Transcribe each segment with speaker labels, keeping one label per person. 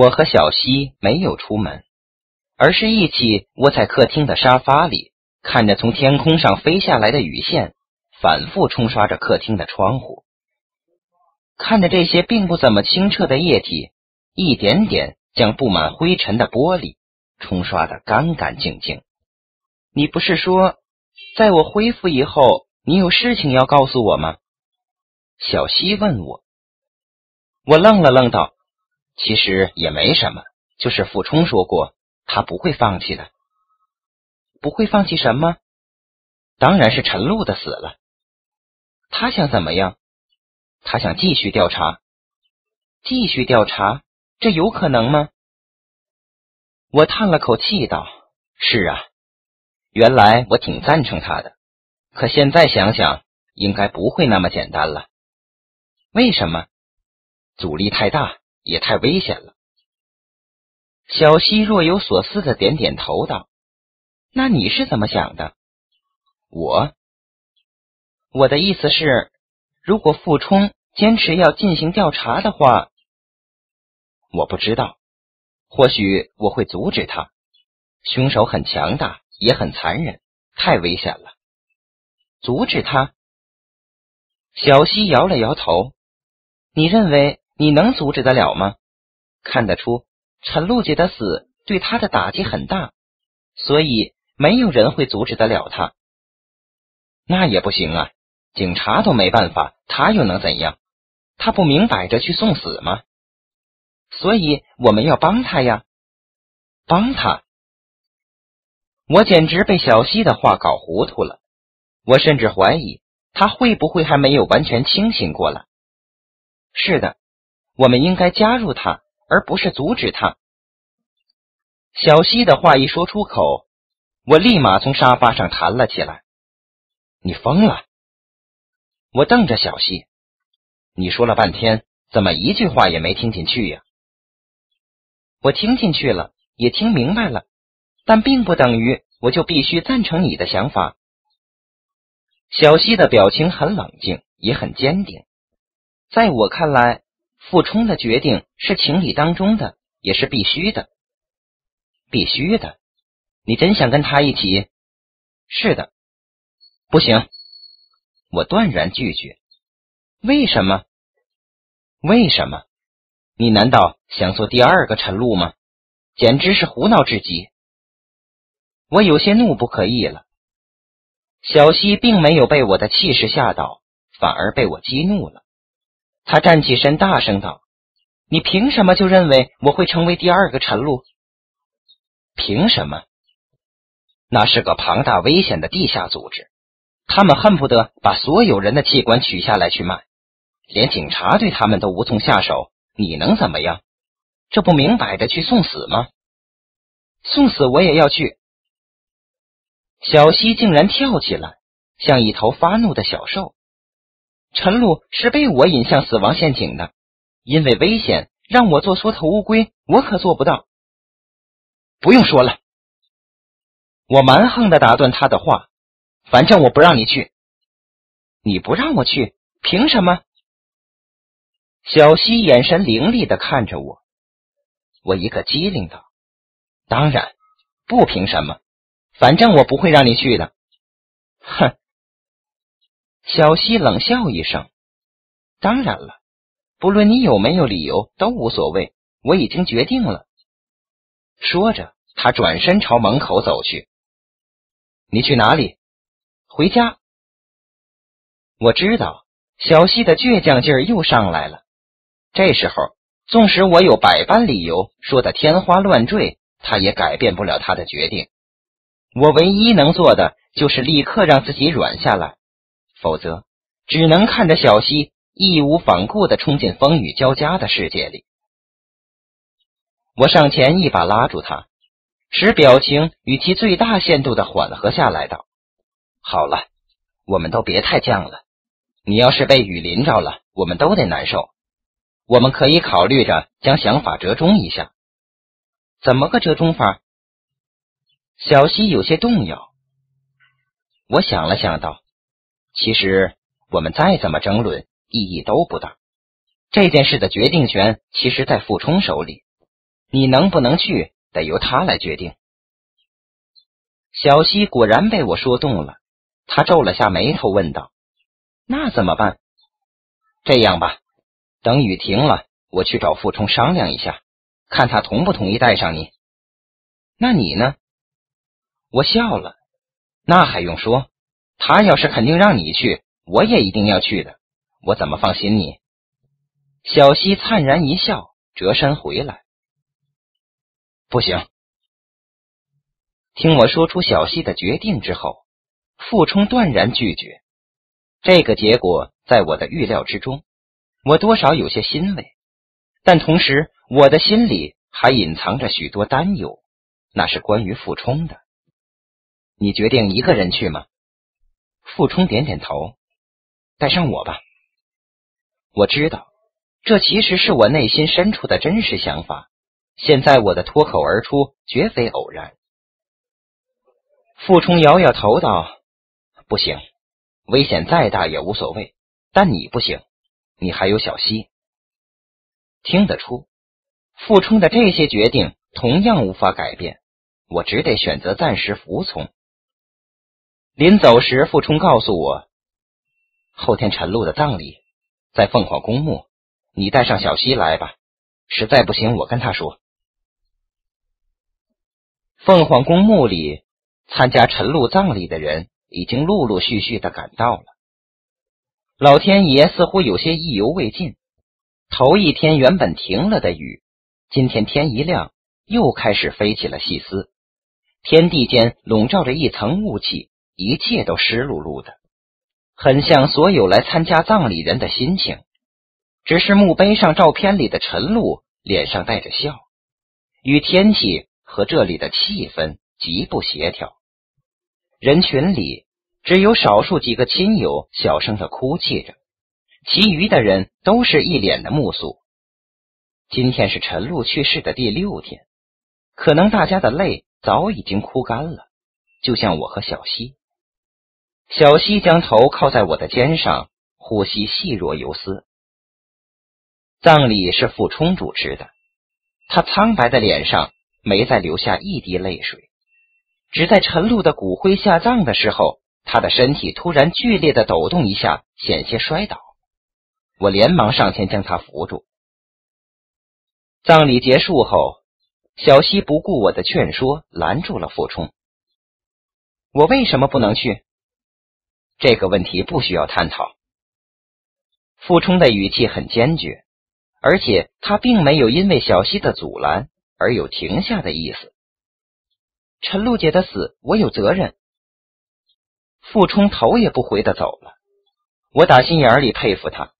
Speaker 1: 我和小西没有出门，而是一起窝在客厅的沙发里，看着从天空上飞下来的雨线，反复冲刷着客厅的窗户，看着这些并不怎么清澈的液体，一点点将布满灰尘的玻璃冲刷得干干净净。你不是说，在我恢复以后，你有事情要告诉我吗？小西问我。我愣了愣道。其实也没什么，就是傅冲说过，他不会放弃的。不会放弃什么？当然是陈露的死了。他想怎么样？他想继续调查。继续调查，这有可能吗？我叹了口气道：“是啊，原来我挺赞成他的，可现在想想，应该不会那么简单了。为什么？阻力太大。”也太危险了。小西若有所思的点点头道：“那你是怎么想的？”我，我的意思是，如果傅冲坚持要进行调查的话，我不知道，或许我会阻止他。凶手很强大，也很残忍，太危险了。阻止他？小西摇了摇头。你认为？你能阻止得了吗？看得出陈露姐的死对他的打击很大，所以没有人会阻止得了他。那也不行啊，警察都没办法，他又能怎样？他不明摆着去送死吗？所以我们要帮他呀，帮他！我简直被小西的话搞糊涂了，我甚至怀疑他会不会还没有完全清醒过来。是的。我们应该加入他，而不是阻止他。小西的话一说出口，我立马从沙发上弹了起来。你疯了！我瞪着小西，你说了半天，怎么一句话也没听进去呀？我听进去了，也听明白了，但并不等于我就必须赞成你的想法。小西的表情很冷静，也很坚定，在我看来。傅冲的决定是情理当中的，也是必须的。必须的，你真想跟他一起？是的，不行，我断然拒绝。为什么？为什么？你难道想做第二个陈露吗？简直是胡闹至极！我有些怒不可遏了。小溪并没有被我的气势吓倒，反而被我激怒了。他站起身，大声道：“你凭什么就认为我会成为第二个陈露？凭什么？那是个庞大危险的地下组织，他们恨不得把所有人的器官取下来去卖，连警察对他们都无从下手。你能怎么样？这不明摆着去送死吗？送死我也要去！”小西竟然跳起来，像一头发怒的小兽。陈露是被我引向死亡陷阱的，因为危险让我做缩头乌龟，我可做不到。不用说了，我蛮横的打断他的话，反正我不让你去，你不让我去，凭什么？小西眼神凌厉的看着我，我一个机灵道：“当然不凭什么，反正我不会让你去的。”哼。小西冷笑一声：“当然了，不论你有没有理由都无所谓，我已经决定了。”说着，他转身朝门口走去。“你去哪里？”“回家。”我知道小西的倔强劲儿又上来了。这时候，纵使我有百般理由说的天花乱坠，他也改变不了他的决定。我唯一能做的就是立刻让自己软下来。否则，只能看着小西义无反顾的冲进风雨交加的世界里。我上前一把拉住他，使表情与其最大限度的缓和下来，道：“好了，我们都别太犟了。你要是被雨淋着了，我们都得难受。我们可以考虑着将想法折中一下。怎么个折中法？”小西有些动摇。我想了想，道。其实我们再怎么争论，意义都不大。这件事的决定权其实在傅冲手里，你能不能去，得由他来决定。小西果然被我说动了，他皱了下眉头，问道：“那怎么办？”这样吧，等雨停了，我去找傅冲商量一下，看他同不同意带上你。那你呢？我笑了。那还用说？他要是肯定让你去，我也一定要去的。我怎么放心你？小西灿然一笑，折身回来。不行。听我说出小西的决定之后，傅冲断然拒绝。这个结果在我的预料之中，我多少有些欣慰，但同时我的心里还隐藏着许多担忧，那是关于傅冲的。你决定一个人去吗？傅冲点点头，带上我吧。我知道，这其实是我内心深处的真实想法。现在我的脱口而出，绝非偶然。傅冲摇摇头道：“不行，危险再大也无所谓，但你不行，你还有小溪。”听得出，傅冲的这些决定同样无法改变，我只得选择暂时服从。临走时，傅冲告诉我：“后天陈露的葬礼在凤凰公墓，你带上小溪来吧。实在不行，我跟他说。”凤凰公墓里。参加陈露葬礼的人已经陆陆续续的赶到了。老天爷似乎有些意犹未尽。头一天原本停了的雨，今天天一亮又开始飞起了细丝。天地间笼罩着一层雾气，一切都湿漉漉的，很像所有来参加葬礼人的心情。只是墓碑上照片里的陈露脸上带着笑，与天气和这里的气氛极不协调。人群里只有少数几个亲友小声的哭泣着，其余的人都是一脸的木肃。今天是陈露去世的第六天，可能大家的泪早已经哭干了，就像我和小溪。小溪将头靠在我的肩上，呼吸细若游丝。葬礼是傅冲主持的，他苍白的脸上没再流下一滴泪水。只在陈露的骨灰下葬的时候，他的身体突然剧烈的抖动一下，险些摔倒。我连忙上前将他扶住。葬礼结束后，小西不顾我的劝说，拦住了傅冲。我为什么不能去？这个问题不需要探讨。傅冲的语气很坚决，而且他并没有因为小溪的阻拦而有停下的意思。陈露姐的死，我有责任。傅冲头也不回的走了。我打心眼里佩服他，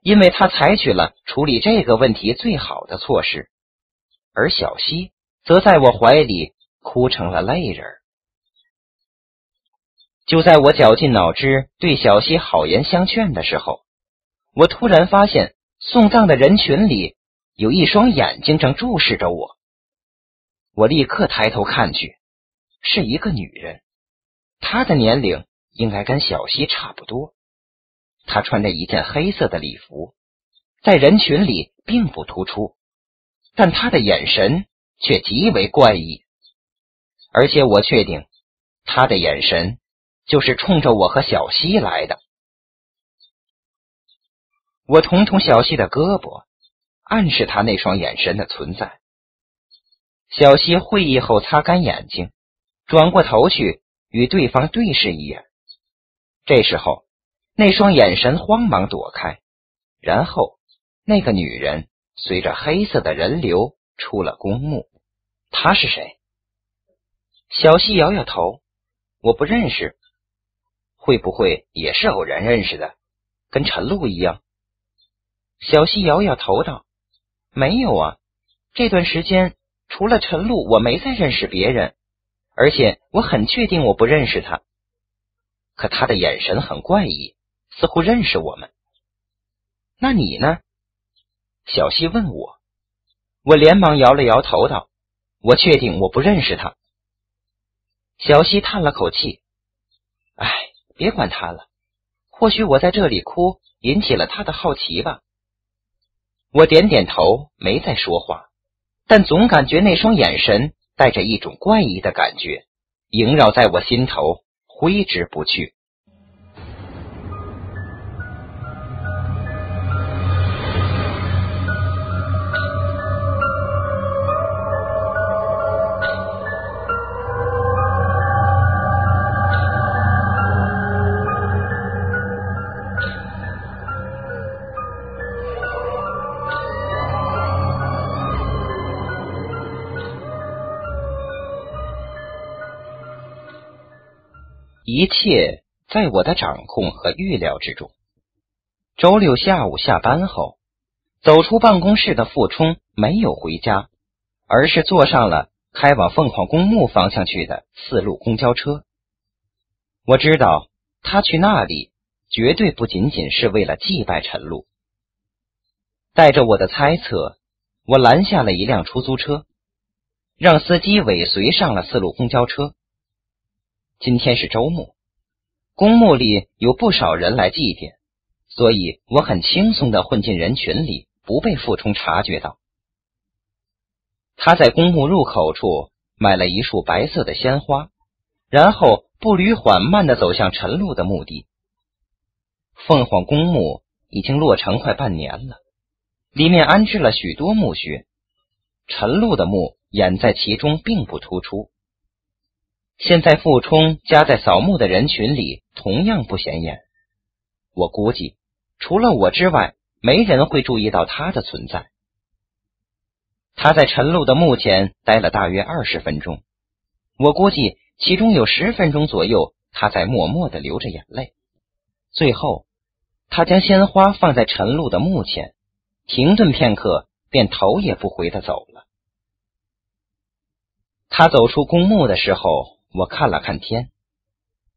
Speaker 1: 因为他采取了处理这个问题最好的措施。而小溪则在我怀里哭成了泪人。就在我绞尽脑汁对小溪好言相劝的时候，我突然发现送葬的人群里有一双眼睛正注视着我。我立刻抬头看去。是一个女人，她的年龄应该跟小溪差不多。她穿着一件黑色的礼服，在人群里并不突出，但她的眼神却极为怪异。而且我确定，她的眼神就是冲着我和小西来的。我捅捅小西的胳膊，暗示他那双眼神的存在。小西会意后，擦干眼睛。转过头去与对方对视一眼，这时候那双眼神慌忙躲开，然后那个女人随着黑色的人流出了公墓。她是谁？小西摇摇头，我不认识。会不会也是偶然认识的，跟陈露一样？小西摇摇头道：“没有啊，这段时间除了陈露，我没再认识别人。”而且我很确定我不认识他，可他的眼神很怪异，似乎认识我们。那你呢？小西问我，我连忙摇了摇头道：“我确定我不认识他。”小西叹了口气：“哎，别管他了，或许我在这里哭引起了他的好奇吧。”我点点头，没再说话，但总感觉那双眼神带着一种怪异的感觉，萦绕在我心头，挥之不去。一切在我的掌控和预料之中。周六下午下班后，走出办公室的傅冲没有回家，而是坐上了开往凤凰公墓方向去的四路公交车。我知道他去那里绝对不仅仅是为了祭拜陈露。带着我的猜测，我拦下了一辆出租车，让司机尾随上了四路公交车。今天是周末，公墓里有不少人来祭奠，所以我很轻松的混进人群里，不被傅冲察觉到。他在公墓入口处买了一束白色的鲜花，然后步履缓慢的走向陈露的墓地。凤凰公墓已经落成快半年了，里面安置了许多墓穴，陈露的墓掩在其中，并不突出。现在傅冲夹在扫墓的人群里，同样不显眼。我估计，除了我之外，没人会注意到他的存在。他在陈露的墓前待了大约二十分钟，我估计其中有十分钟左右，他在默默的流着眼泪。最后，他将鲜花放在陈露的墓前，停顿片刻，便头也不回的走了。他走出公墓的时候。我看了看天，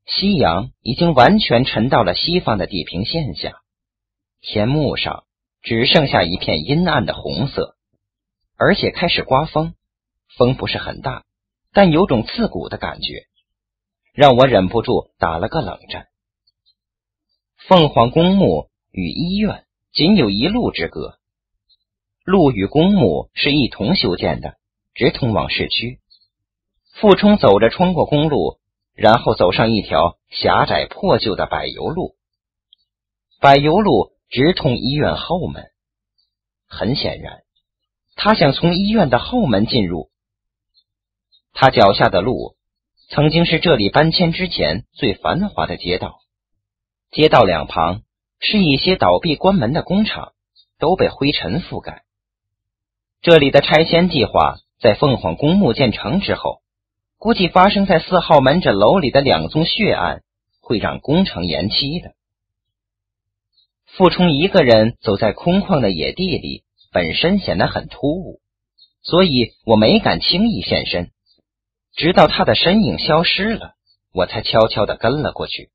Speaker 1: 夕阳已经完全沉到了西方的地平线下，天幕上只剩下一片阴暗的红色，而且开始刮风，风不是很大，但有种刺骨的感觉，让我忍不住打了个冷战。凤凰公墓与医院仅有一路之隔，路与公墓是一同修建的，直通往市区。傅冲走着穿过公路，然后走上一条狭窄破旧的柏油路。柏油路直通医院后门。很显然，他想从医院的后门进入。他脚下的路曾经是这里搬迁之前最繁华的街道，街道两旁是一些倒闭关门的工厂，都被灰尘覆盖。这里的拆迁计划在凤凰公墓建成之后。估计发生在四号门诊楼里的两宗血案会让工程延期的。傅冲一个人走在空旷的野地里，本身显得很突兀，所以我没敢轻易现身。直到他的身影消失了，我才悄悄的跟了过去。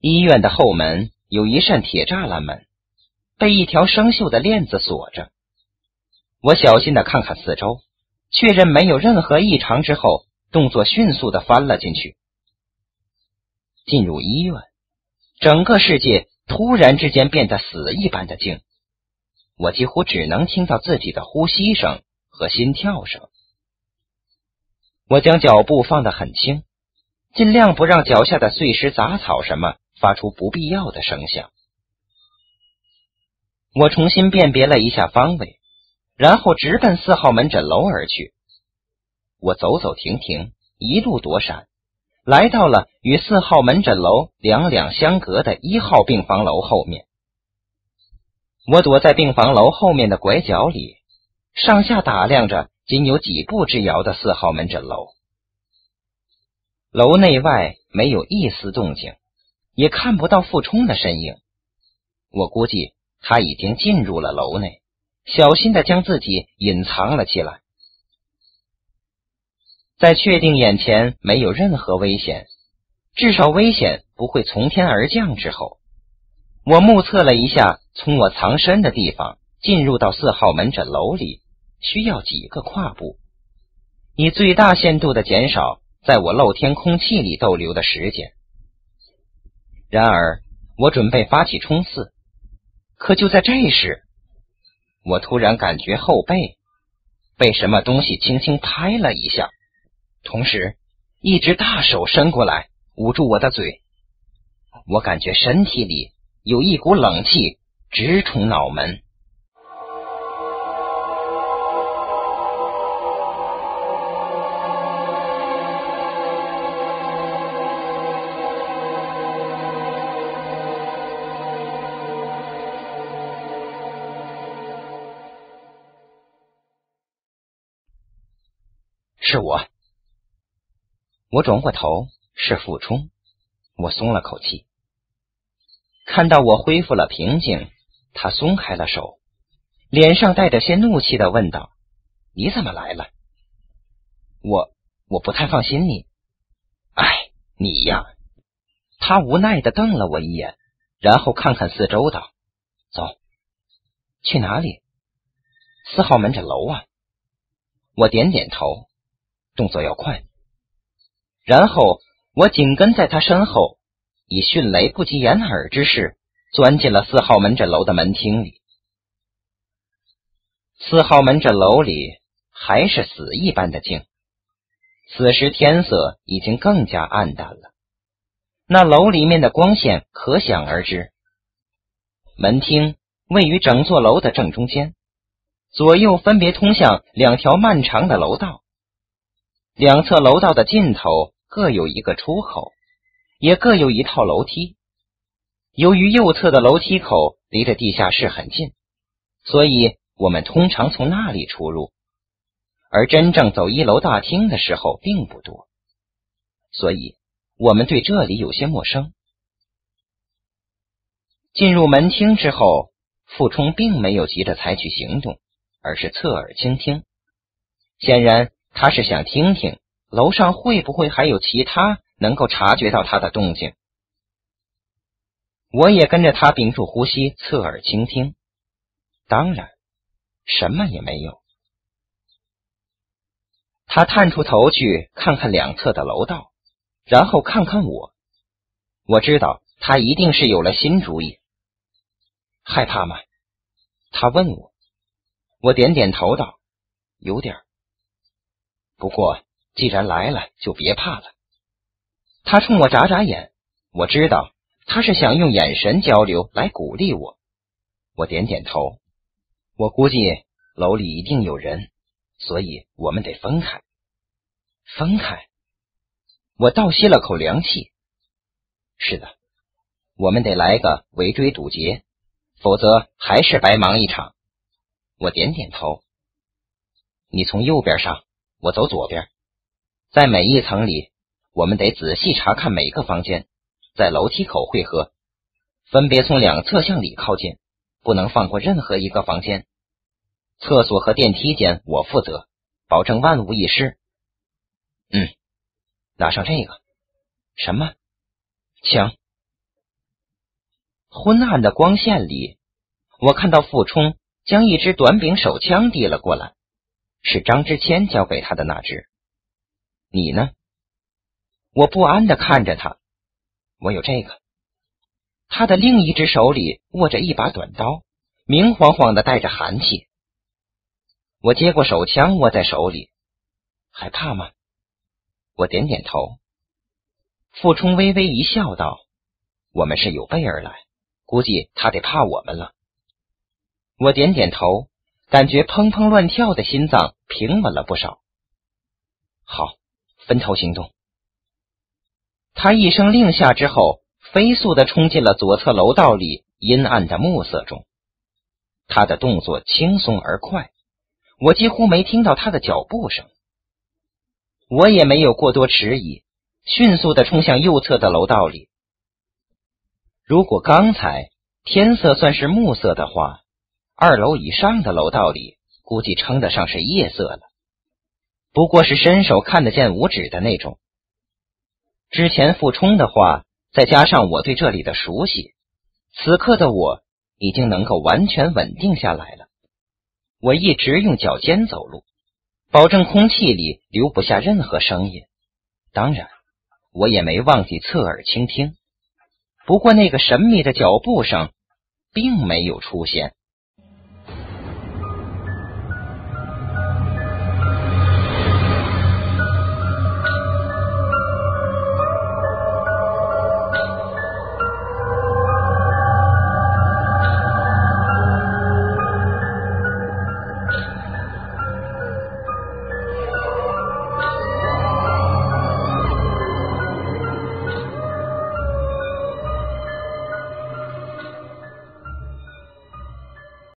Speaker 1: 医院的后门有一扇铁栅栏门，被一条生锈的链子锁着。我小心的看看四周。确认没有任何异常之后，动作迅速的翻了进去。进入医院，整个世界突然之间变得死一般的静，我几乎只能听到自己的呼吸声和心跳声。我将脚步放得很轻，尽量不让脚下的碎石杂草什么发出不必要的声响。我重新辨别了一下方位。然后直奔四号门诊楼而去。我走走停停，一路躲闪，来到了与四号门诊楼两两相隔的一号病房楼后面。我躲在病房楼后面的拐角里，上下打量着仅有几步之遥的四号门诊楼。楼内外没有一丝动静，也看不到傅冲的身影。我估计他已经进入了楼内。小心的将自己隐藏了起来，在确定眼前没有任何危险，至少危险不会从天而降之后，我目测了一下，从我藏身的地方进入到四号门诊楼里需要几个跨步，以最大限度的减少在我露天空气里逗留的时间。然而，我准备发起冲刺，可就在这时。我突然感觉后背被什么东西轻轻拍了一下，同时一只大手伸过来捂住我的嘴。我感觉身体里有一股冷气直冲脑门。我转过头，是傅冲，我松了口气。看到我恢复了平静，他松开了手，脸上带着些怒气的问道：“你怎么来了？”我我不太放心你。哎，你呀！他无奈的瞪了我一眼，然后看看四周道：“走，去哪里？四号门诊楼啊。”我点点头。动作要快，然后我紧跟在他身后，以迅雷不及掩耳之势钻进了四号门诊楼的门厅里。四号门诊楼里还是死一般的静，此时天色已经更加暗淡了。那楼里面的光线可想而知。门厅位于整座楼的正中间，左右分别通向两条漫长的楼道。两侧楼道的尽头各有一个出口，也各有一套楼梯。由于右侧的楼梯口离着地下室很近，所以我们通常从那里出入。而真正走一楼大厅的时候并不多，所以我们对这里有些陌生。进入门厅之后，傅冲并没有急着采取行动，而是侧耳倾听，显然。他是想听听楼上会不会还有其他能够察觉到他的动静。我也跟着他屏住呼吸，侧耳倾听。当然，什么也没有。他探出头去看看两侧的楼道，然后看看我。我知道他一定是有了新主意。害怕吗？他问我。我点点头道：“有点。”不过，既然来了，就别怕了。他冲我眨眨眼，我知道他是想用眼神交流来鼓励我。我点点头。我估计楼里一定有人，所以我们得分开。分开。我倒吸了口凉气。是的，我们得来个围追堵截，否则还是白忙一场。我点点头。你从右边上。我走左边，在每一层里，我们得仔细查看每个房间，在楼梯口汇合，分别从两侧向里靠近，不能放过任何一个房间。厕所和电梯间我负责，保证万无一失。嗯，拿上这个。什么？枪。昏暗的光线里，我看到傅冲将一支短柄手枪递了过来。是张之谦交给他的那只，你呢？我不安的看着他，我有这个。他的另一只手里握着一把短刀，明晃晃的带着寒气。我接过手枪，握在手里，害怕吗？我点点头。傅冲微微一笑，道：“我们是有备而来，估计他得怕我们了。”我点点头。感觉砰砰乱跳的心脏平稳了不少。好，分头行动。他一声令下之后，飞速的冲进了左侧楼道里阴暗的暮色中。他的动作轻松而快，我几乎没听到他的脚步声。我也没有过多迟疑，迅速的冲向右侧的楼道里。如果刚才天色算是暮色的话。二楼以上的楼道里，估计称得上是夜色了，不过是伸手看得见五指的那种。之前傅冲的话，再加上我对这里的熟悉，此刻的我已经能够完全稳定下来了。我一直用脚尖走路，保证空气里留不下任何声音。当然，我也没忘记侧耳倾听。不过，那个神秘的脚步声并没有出现。